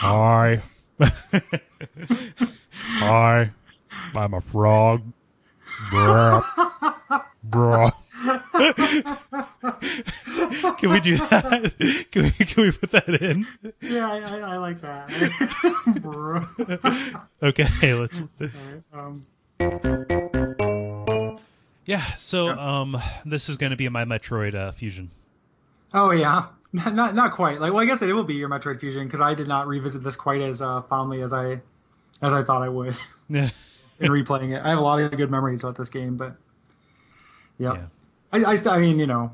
Hi. Hi. I'm a frog. Burp. can we do that? Can we can we put that in? Yeah, I, I, I like that. Okay, let's. um, Yeah. So um, this is going to be my Metroid uh, Fusion. oh yeah, not, not not quite. Like, well, I guess it will be your Metroid Fusion because I did not revisit this quite as uh, fondly as I as I thought I would Yeah. in replaying it. I have a lot of good memories about this game, but yep. Yeah. I, I, st- I mean, you know,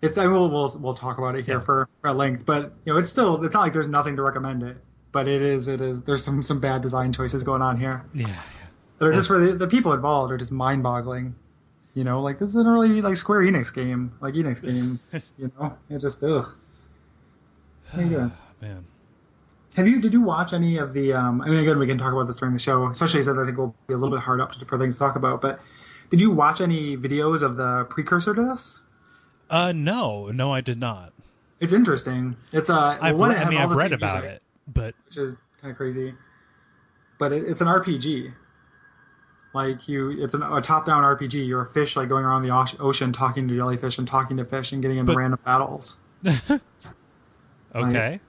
it's. I will. We'll, we'll talk about it here Yeah. for at length, but you know, it's still. It's not like there's nothing to recommend it, but it is. It is. There's some some bad design choices going on here Yeah. that are just for the, the people involved are just mind-boggling. You know, like this is an early like Square Enix game, like Enix game. you know, it just ugh. How you doing? Man. Have you did you watch any of the? Um, I mean, again, we can talk about this during the show, especially since I think we'll be a little bit hard up to, for things to talk about. But did you watch any videos of the precursor to this? Uh, no, no, I did not. It's interesting. It's uh, I've one, re- it I mean, all I've read about music, it, but which is kind of crazy. But it, it's an RPG. Like you, it's an, a top-down RPG. You're a fish, like going around the ocean, talking to jellyfish and talking to fish and getting into But- random battles. okay,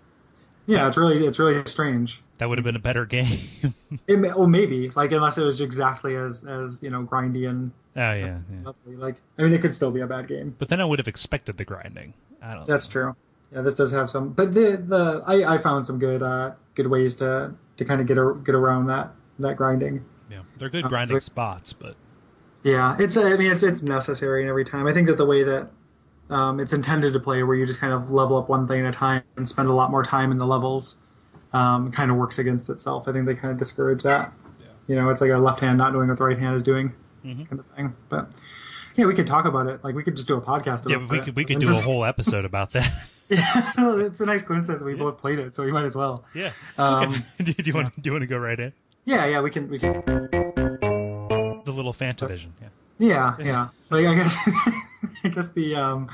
Yeah, it's really, it's really strange. that would have been a better game. It well, maybe like unless it was exactly as as you know grindy and oh yeah, yeah. Like I mean, it could still be a bad game. But then I would have expected the grinding. I don't. That's true. Yeah, this does have some, but the the I, I found some good uh good ways to to kind of get a, get around that that grinding. Yeah, they're good Uh, grinding but- spots, but Yeah, it's I mean it's it's necessary in every time. I think that the way that um, it's intended to play, where you just kind of level up one thing at a time and spend a lot more time in the levels, um, kind of works against itself. I think they kind of discourage that. Yeah. You know, it's like a left hand not knowing what the right hand is doing, Mhm. kind of thing. But yeah, we could talk about it. Like we could just do a podcast. yeah, but we it. could we could do just- a whole episode about that. Yeah, it's a nice coincidence. We both played it, so we might as well. yeah. Um, do you want do you want to go right in Yeah, yeah, we can. We can. the little Fantavision? Yeah. Yeah, yeah. But I guess I guess the um,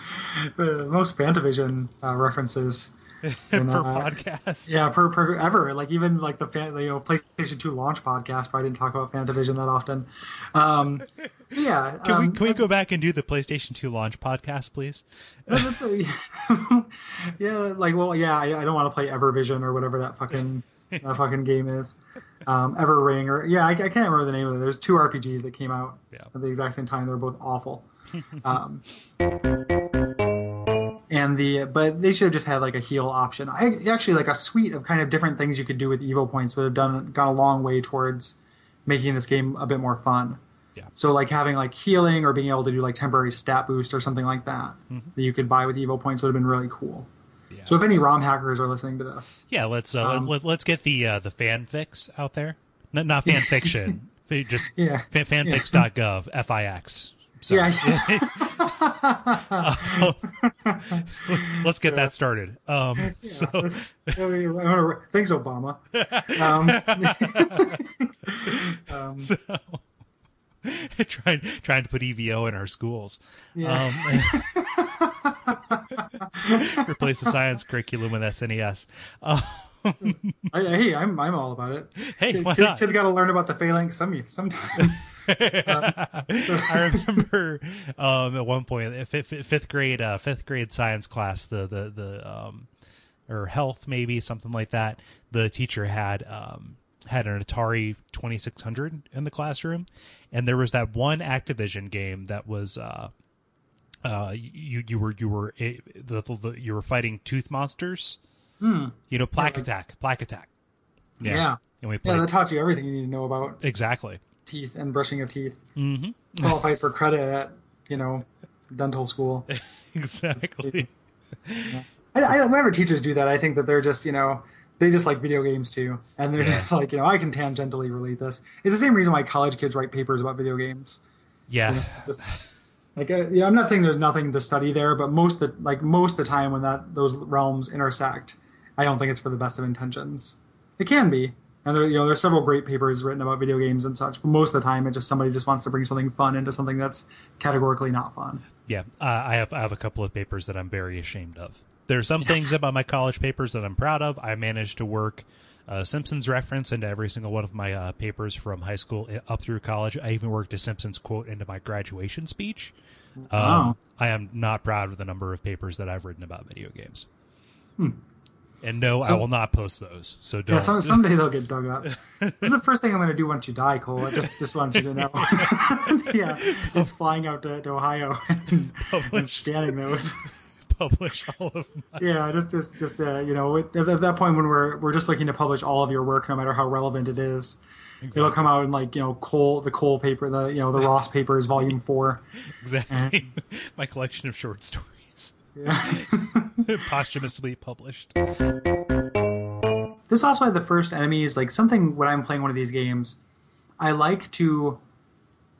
the most Fantavision uh, references. per in, uh, podcast. Yeah, per, per ever. Like even like the fan, you know PlayStation Two launch podcast But I didn't talk about Fantavision that often. Um, so yeah, Can um, we can we go back and do the PlayStation 2 launch podcast, please? a- yeah, like well, yeah, I, I don't want to play Evervision or whatever that fucking that fucking game is. Um, Everring or yeah, I, I can't remember the name of it. There's two RPGs that came out Yeah. at the exact same time. They're both awful. um, and the but they should have just had like a heal option. I actually like a suite of kind of different things you could do with Evo points would have done gone a long way towards making this game a bit more fun. Yeah. So like having like healing or being able to do like temporary stat boost or something like that Mm-hmm. that you could buy with Evo points would have been really cool. Yeah. So if any ROM hackers are listening to this, Yeah, let's uh, Um, let, let's get the uh, the fanfics out there. Not not fan fiction. Just Yeah. fan, fanfics.gov fix. So yeah, let's get that started. Um, so I mean, thanks Obama. Um, um, so trying trying to put EVO in our schools. Yeah. Um, replace the science curriculum with SNES. Uh, I, hey, I'm I'm all about it. hey, why kids, kids got to learn about the phalanx some sometime. I remember um, at one point, uh, fifth, fifth grade, uh, fifth grade science class, the the the um, or health maybe something like that. The teacher had um, had an Atari twenty six hundred in the classroom, and there was that one Activision game that was. Uh, uh, you you were you were a, the, the you were fighting tooth monsters. Hmm. You know, plaque attack, plaque attack. Yeah. and we Yeah, that taught you everything you need to know about exactly. teeth and brushing of teeth. hmm Qualifies for credit at you know dental school. exactly. I, I, whenever teachers do that, I think that they're just you know they just like video games too, and they're Yeah. just like you know I can tangentially relate this. It's the same reason why college kids write papers about video games. Yeah. It's just like uh, yeah, I'm not saying there's nothing to study there, but most the like most of the time when that those realms intersect, I don't think it's for the best of intentions. It can be, And there, you know, there's several great papers written about video games and such. But most of the time, it just somebody just wants to bring something fun into something that's categorically not fun. Yeah, uh, I have I have a couple of papers that I'm very ashamed of. There are some things about my college papers that I'm proud of. I managed to work a Simpsons reference into every single one of my uh, papers from high school up through college. I even worked a Simpsons quote into my graduation speech. Um, I am not proud of the number of papers that I've written about video games. Hmm. And no, I will not post those. So don't. Yeah, some, someday they'll get dug up. This is the first thing I'm going to do once you die, Kole. I just just want you to know. yeah, it's flying out to, to Ohio and, and scanning those. Publish all of my. Yeah, just just just uh, you know, at, at that point when we're we're just looking to publish all of your work, no matter how relevant it is. It'll come out in like you know Kole the Kole paper, the you know the Ross papers, volume four. Exactly. my collection of short stories, Yeah. posthumously published. this also had the first enemies like something when i'm playing one of these games i like to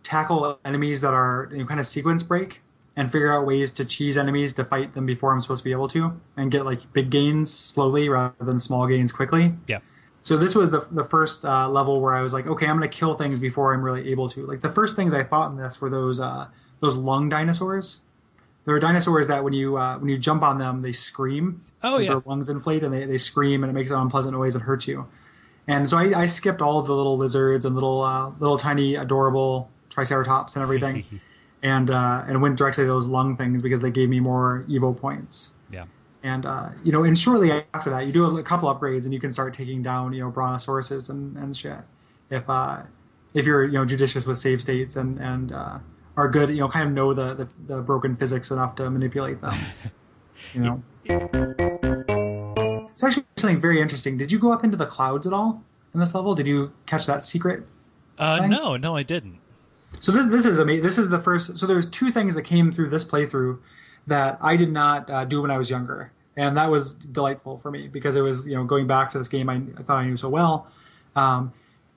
tackle enemies that are you know, kind of sequence break and figure out ways to cheese enemies to fight them before i'm supposed to be able to and get like big gains slowly rather than small gains quickly Yeah. so this was the, the first uh, level where i was like okay i'm going to kill things before i'm really able to like the first things i fought in this were those uh, those lung dinosaurs there are dinosaurs that when you uh, when you jump on them they scream Oh, yeah. their lungs inflate and they, they scream and it makes an unpleasant noise and hurts you. And so I, I skipped all of the little lizards and little uh, little tiny adorable triceratops and everything, and uh, and went directly to those lung things because they gave me more Evo points. Yeah. And uh, you know, and shortly after that, you do a couple upgrades and you can start taking down you know brontosauruses and, and shit. If uh, if you're you know judicious with save states and and uh, are good, you know, kind of know the, the the broken physics enough to manipulate them. You know. It's actually something very interesting. Did you go up into the clouds at all in this level? Did you catch that secret? Uh, no, no, I didn't. So this this is amazing. This is the first. So there's two things that came through this playthrough that I did not uh, do when I was younger, and that was delightful for me because it was you know going back to this game I, I thought I knew so well. Um,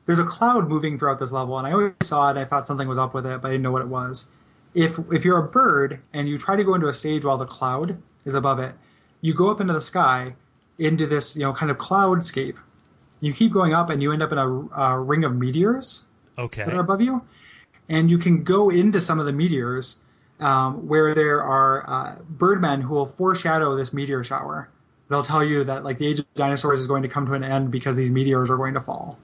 there's a cloud moving throughout this level, and I always saw it. and I thought something was up with it, but I didn't know what it was. If if you're a bird and you try to go into a stage while the cloud is above it, you go up into the sky into this you know kind of cloudscape. You keep going up, and you end up in a, a ring of meteors Okay. that are above you, and you can go into some of the meteors um, where there are uh, birdmen who will foreshadow this meteor shower. They'll tell you that like the age of dinosaurs is going to come to an end because these meteors are going to fall,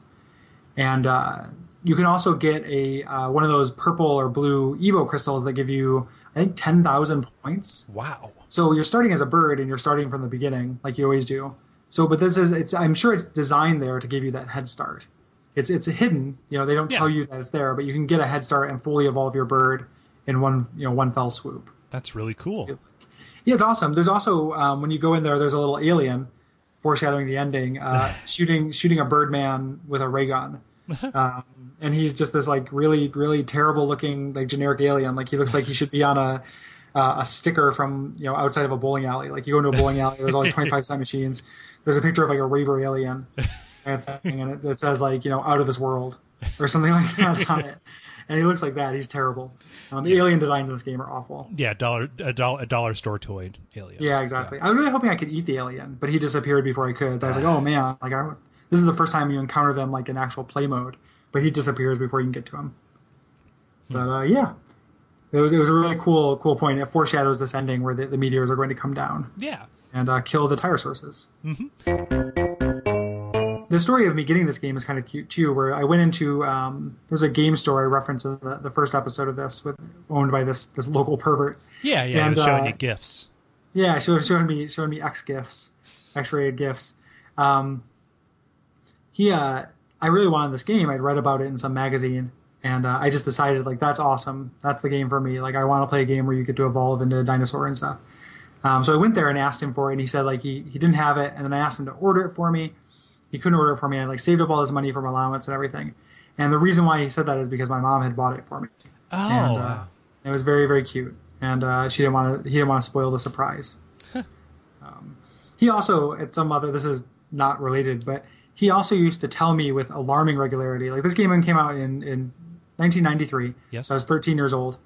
and uh, you can also get a uh, one of those purple or blue Evo crystals that give you I think ten thousand points. Wow. So you're starting as a bird and you're starting from the beginning, like you always do. So, but this is it's I'm sure it's designed there to give you that head start. It's it's hidden, you know. They don't Yeah. tell you that it's there, but you can get a head start and fully evolve your bird in one you know one fell swoop. That's really cool. Yeah, it's awesome. There's also um, when you go in there, there's a little alien foreshadowing the ending, uh, shooting shooting a birdman with a ray gun. Um, and he's just this like really really terrible looking like generic alien. Like he looks like he should be on a uh, a sticker from you know outside of a bowling alley. Like you go into a bowling alley, there's always 25 cent machines. There's a picture of like a raver alien, thing, and it, it says like you know out of this world or something like that on it. And he looks like that. He's terrible. Um, the alien designs in this game are awful. Yeah, dollar a dollar a dollar store toy alien. Yeah, exactly. I was really hoping I could eat the alien, but he disappeared before I could. But I was like, oh man, like I, this is the first time you encounter them like in actual play mode, but he disappears before you can get to him. But uh, yeah, it was it was a really cool cool point. It foreshadows this ending where the, the meteors are going to come down Yeah. and uh, kill the tire sources. The story of me getting this game is kind of cute too. Where I went into um, there's a game store I referenced in the, the first episode of this, with owned by this this local pervert. Yeah, yeah. And, showing uh, you gifts. Yeah, she was showing me showing me X gifts, X rated gifts. Um, he, uh, I really wanted this game. I'd read about it in some magazine, and uh, I just decided like that's awesome. That's the game for me. Like I want to play a game where you get to evolve into a dinosaur and stuff. Um, so I went there and asked him for it, and he said like he he didn't have it, and then I asked him to order it for me. He couldn't order it for me. I like saved up all his money from allowance and everything. And the reason why he said that is because my mom had bought it for me. Oh, and uh, wow. it was very very cute and uh, she didn't want to he didn't want to spoil the surprise um, he also at some other this is not related but he also used to tell me with alarming regularity like this game came out in in 1993 Yes. so i was 13 years old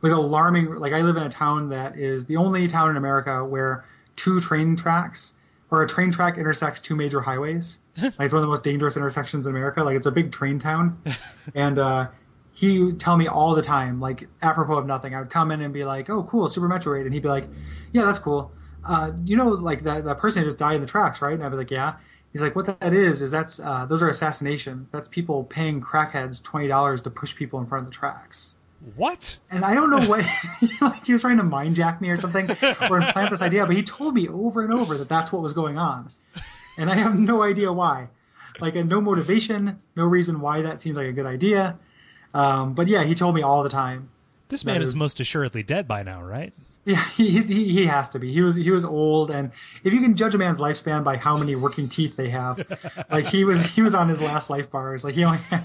with alarming like i live in a town that is the only town in america where two train tracks or a train track intersects two major highways. like it's one of the most dangerous intersections in America. Like it's a big train town, and uh, he would tell me all the time, like apropos of nothing. I would come in and be like, "Oh, cool, Super Metroid," and he'd be like, "Yeah, that's cool." Uh, you know, like that that person who just died in the tracks, right? And I'd be like, "Yeah." He's like, "What that is is that's uh, those are assassinations. That's people paying crackheads twenty dollars to push people in front of the tracks." What? And I don't know what like he was trying to mind jack me or something or implant this idea, but he told me over and over that that's what was going on, and I have no idea why. Like, uh, no motivation, no reason why that seemed like a good idea. Um, but yeah, he told me all the time. This man is most assuredly dead by now, right? Yeah, he he has to be. He was he was old, and if you can judge a man's lifespan by how many working teeth they have, like he was he was on his last life bars. Like he only had,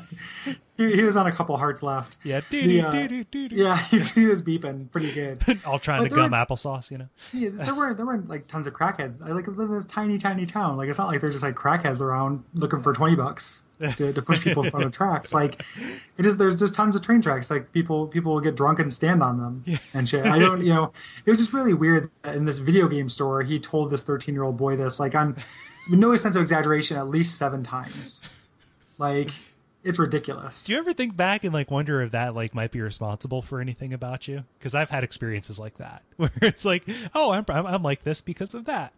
he, he was on a couple hearts left. Yeah. The, uh. Yeah, he, he was beeping pretty good. All trying But to gum applesauce, you know? Yeah, there weren't there weren't like tons of crackheads. I like live in this tiny tiny town. Like it's not like there's just like crackheads around looking for twenty bucks to, to push people in front of tracks. Like it is there's just tons of train tracks. Like people people will get drunk and stand on them yeah. and shit. I don't you know it was just really weird that in this video game store he told this thirteen year old boy this like on with no sense of exaggeration at least seven times. Like it's ridiculous. Do you ever think back and like wonder if that like might be responsible for anything about you? Because I've had experiences like that where it's like, oh, I'm I'm, I'm like this because of that.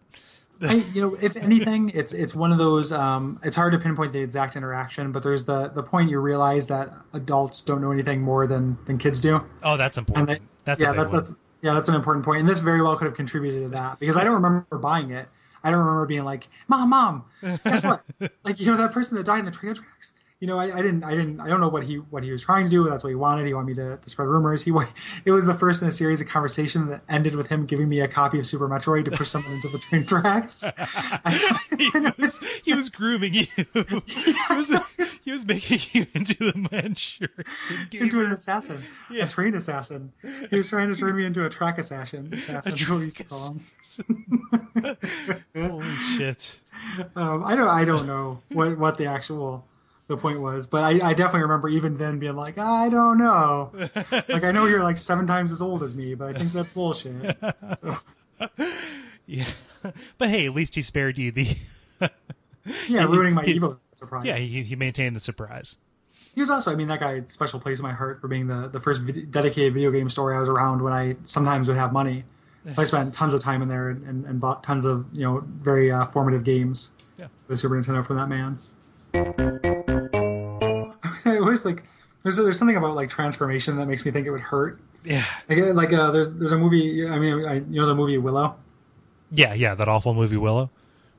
I, you know, if anything, it's it's one of those. Um, it's hard to pinpoint the exact interaction, but there's the the point you realize that adults don't know anything more than than kids do, Oh, that's important. that, that's yeah, that's, that's yeah, that's an important point, and this very well could have contributed to that because I don't remember buying it. I don't remember being like, "Mom, mom, guess what? like, you know, that person that died in the train tracks." You know, I, I didn't, I didn't, I don't know what he what he was trying to do. That's what he wanted. He wanted me to, to spread rumors. He, it was the first in a series of conversation that ended with him giving me a copy of Super Metroid to push someone into the train tracks. he, was, he was grooming you. he, was, he was making you into the Manchurian into an assassin, Yeah. a train assassin. He was trying to turn me into a track assassin. Assassin, A is what we track him. Holy shit! Um, I don't, I don't know what what the actual the point was, but I, I definitely remember even then being like, I don't know. Like I know you're like seven times as old as me, but I think that's bullshit. So Yeah, but hey, at least he spared you the. yeah, ruining my he- Evo surprise. yeah, he, he maintained the surprise. He was also, I mean, that guy had special place in my heart for being the, the first dedicated video game store I was around when I sometimes would have money. I spent tons of time in there and, and, and bought tons of, you know, very uh, formative games. Yeah. The Super Nintendo from that man. I always like, there's, there's something about like transformation that makes me think it would hurt. Yeah, Like, like uh, there's there's a movie. I mean, I, you know the movie Willow. yeah, yeah. That awful movie Willow.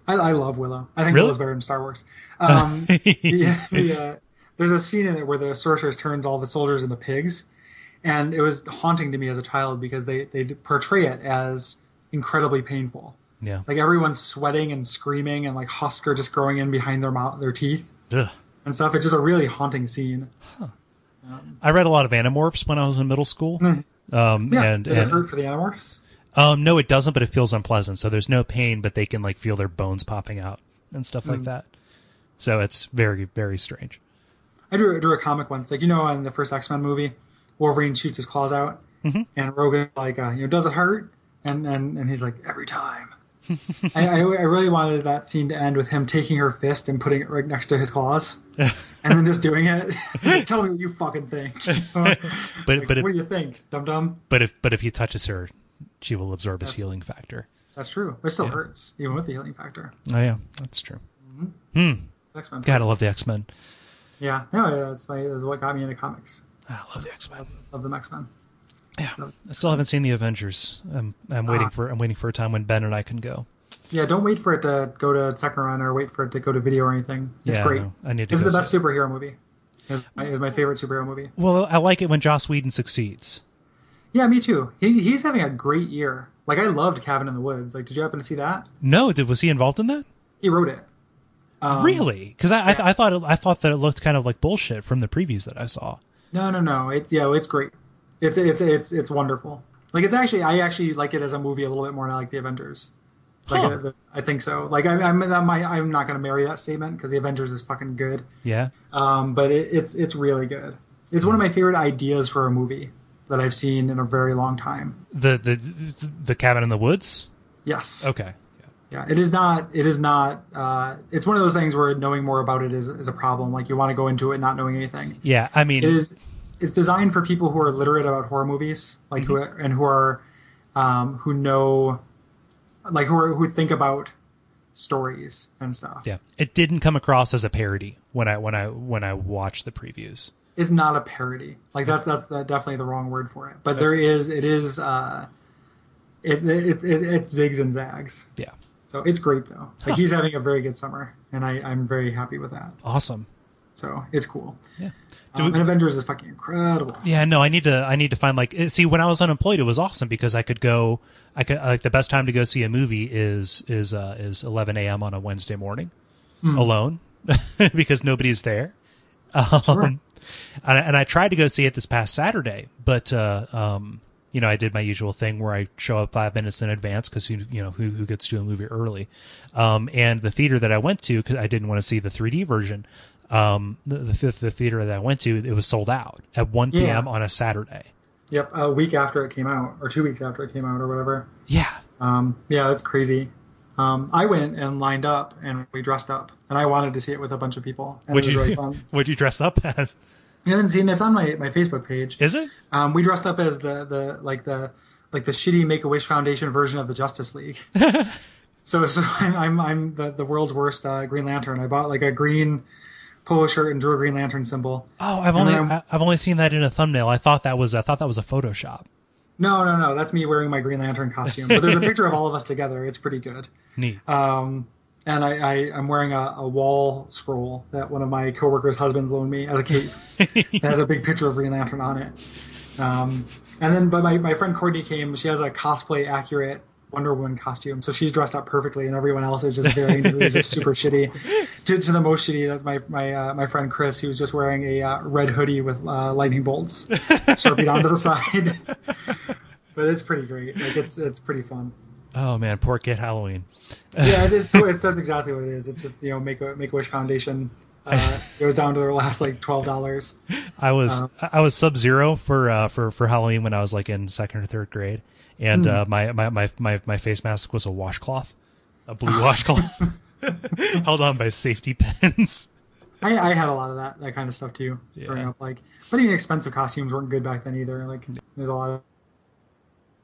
I, I love Willow. I think Really? Willow's better than Star Wars. Um, the, the, uh, there's a scene in it where the sorceress turns all the soldiers into pigs, and it was haunting to me as a child because they they portray it as incredibly painful. Yeah. Like everyone's sweating and screaming, and like husk are just growing in behind their mouth, their teeth Ugh. and stuff. It's just a really haunting scene. I read a lot of Animorphs when I was in middle school. Um, Hmm. Yeah, and, does it hurt for the Animorphs? um, no, it doesn't, but it feels unpleasant. So there's no pain, but they can like feel their bones popping out and stuff Hmm. like that. So it's very, very strange. I drew, drew a comic once, like you know, in the first X Men movie, Wolverine shoots his claws out, and Rogan like, uh, you know, does it hurt? And and and he's like, every time. I, I, I really wanted that scene to end with him taking her fist and putting it right next to his claws, and then just doing it. Tell me what you fucking think. But Like, but what if, do you think, dum dum? but if but if he touches her, she will absorb his healing factor. That's true. It still Yeah. hurts, even with the healing factor. Oh yeah, that's true. Hmm. X Men. God, I love the X Men. Yeah, no, yeah, that's my that's what got me into comics. I love the X Men. Love the X Men. Yeah, I still haven't seen the Avengers. I'm I'm waiting Ah. for I'm waiting for a time when Ben and I can go. Yeah, don't wait for it to go to second run or wait for it to go to video or anything. It's yeah, great. no, I need to. This is the best superhero movie. It's my, it's my favorite superhero movie. Well, I like it when Joss Whedon succeeds. Yeah, me too. He, he's having a great year. Like I loved Cabin in the Woods. Like, did you happen to see that? No, did was he involved in that? He wrote it. Um, really? Because I, yeah. I I thought it, I thought that it looked kind of like bullshit from the previews that I saw. No, no, no. It's yeah, it's great. It's it's it's it's wonderful. Like it's actually I actually like it as a movie a little bit more than I like the Avengers. Like Huh. uh, I think so. Like I, I'm I'm I'm not going to marry that statement because the Avengers is fucking good. Yeah. Um, but it, it's it's really good. It's one of my favorite ideas for a movie that I've seen in a very long time. The the the cabin in the woods. Yes. Okay. yeah, it is not. It is not. Uh, it's one of those things where knowing more about it is, is a problem. Like you want to go into it not knowing anything. Yeah, I mean, It is. It's designed for people who are literate about horror movies, like who Mm-hmm. are, and who are, um, who know, like who are who think about stories and stuff. yeah, it didn't come across as a parody when I when I when I watched the previews. It's not a parody. Like that's that's the, definitely the wrong word for it. But there is. It is. Uh, it, it, it it zigs and zags. Yeah, So it's great though. Like he's having a very good summer, and I, I'm very happy with that. awesome. So it's cool. Yeah. Um, we- and Avengers is fucking incredible. Yeah, no, I need to. I need to find like. eh, See, when I was unemployed, it was awesome because I could go. I could like the best time to go see a movie is is uh, is 11 a.m. on a Wednesday morning, alone, because nobody's there. Um, Sure. and, I- and I tried to go see it this past Saturday, but uh, um, you know, I did my usual thing where I show up five minutes in advance because who you know who who gets to a movie early, um, and the theater that I went to because I didn't want to see the 3D version. Um, the, the the theater that I went to, it was sold out at 1 Yeah. p.m. on a Saturday. Yep, a week after it came out, or two weeks after it came out, or whatever. Yeah. Um, yeah, that's crazy. Um, I went and lined up, and we dressed up, and I wanted to see it with a bunch of people, and Would it was you really fun. would you dress up as? You haven't seen it? It's on my, my Facebook page. Is it? Um, we dressed up as the the like the like the shitty Make a Wish Foundation version of the Justice League. so so I'm I'm, I'm the, the world's worst uh, Green Lantern. I bought like a green polo shirt and drew a Green Lantern symbol. Oh, I've And only I- I've only seen that in a thumbnail. I thought that was I thought that was a Photoshop. No, no, no. That's me wearing my Green Lantern costume. But there's a picture of all of us together. It's pretty good. Neat. Um, and I, I, I'm wearing a, a wall scroll that one of my coworkers' husbands loaned me as a cape. it has a big picture of Green Lantern on it. Um, and then, but my, my friend Courtney came. She has a cosplay accurate Wonder Woman costume, so she's dressed up perfectly, and everyone else is just varying degrees of super shitty. To, to the most shitty, that's my my uh, my friend Chris. He was just wearing a uh, red hoodie with uh, lightning bolts sharpied onto the side. but it's pretty great. Like it's it's pretty fun. oh man, poor kid Halloween. yeah, it is. It's that's exactly what it is. It's just you know make a Make a Wish Foundation. Uh, it was down to their last like twelve dollars. I was Uh-huh. I was sub zero for uh, for for Halloween when I was like in second or third grade, and Hmm. uh, my, my my my my face mask was a washcloth, a blue washcloth, held on by safety pins. I, I had a lot of that that kind of stuff too growing up. Like, but even expensive costumes weren't good back then either. Like, there's a lot of.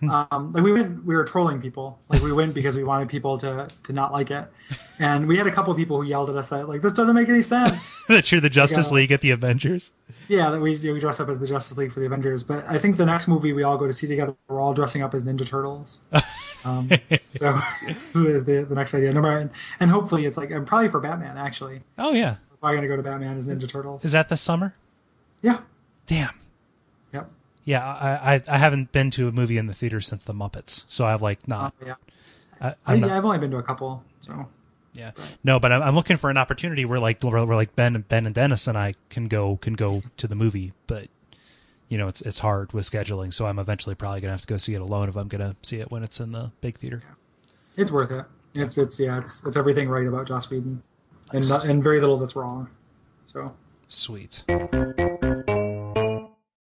Hmm. Um, like we went, we were trolling people. Like we went because we wanted people to to not like it, and we had a couple people who yelled at us that like this doesn't make any sense. that you're the Justice. League at the Avengers. yeah, that we we dress up as the Justice League for the Avengers. But I think the next movie we all go to see together, we're all dressing up as Ninja Turtles. Um, so this is the, the next idea. Number and, and hopefully it's like and probably for Batman actually. Oh yeah, We're probably gonna go to Batman as Ninja Turtles. is that this summer? yeah. Damn. Yep. Yeah, I, I I haven't been to a movie in the theater since the Muppets, so I've like not. Yeah. I, I, not- I've only been to a couple, so Yeah, no, but I'm, I'm looking for an opportunity where like where, where like Ben Ben and Dennis and I can go can go to the movie, but you know it's it's hard with scheduling, so I'm eventually probably gonna have to go see it alone if I'm gonna see it when it's in the big theater. it's worth it. It's it's yeah, it's it's everything right about Joss Whedon, and Nice. not, and very little that's wrong. So Sweet.